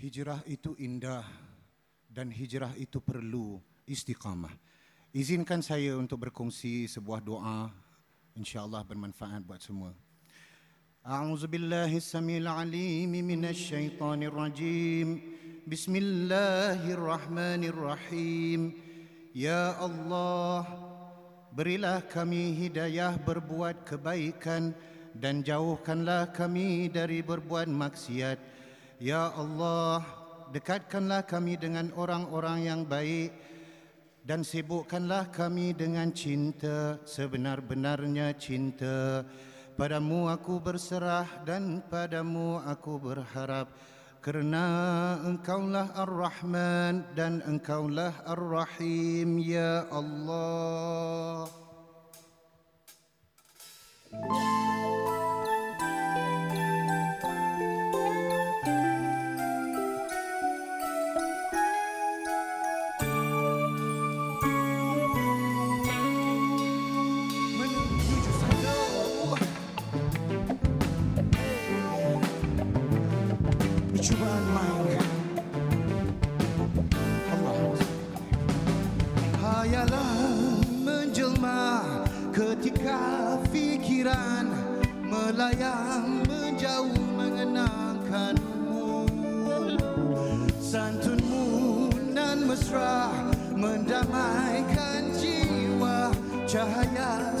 Hijrah itu indah dan hijrah itu perlu istiqamah. Izinkan saya untuk berkongsi sebuah doa insya-Allah bermanfaat buat semua. أعوذ بالله السميع العليم من الشيطان الرجيم بسم الله الرحمن الرحيم يا الله berilah kami hidayah berbuat kebaikan dan jauhkanlah kami dari berbuat maksiat ya Allah dekatkanlah kami dengan orang-orang yang baik dan sibukkanlah kami dengan cinta sebenar-benarnya cinta. Padamu aku berserah dan padamu aku berharap. Kerana engkaulah Ar-Rahman dan engkaulah Ar-Rahim Ya Allah Hayalah menjelma ketika fikiran melayang menjauh mengenangkanmu. Santunmu nan mesra mendamaikan jiwa cahaya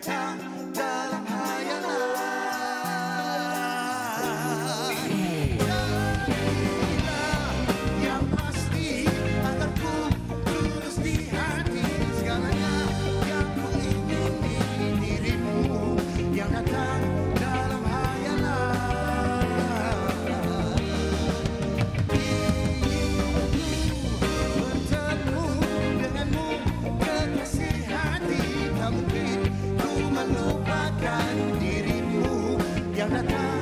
time. y ahora está.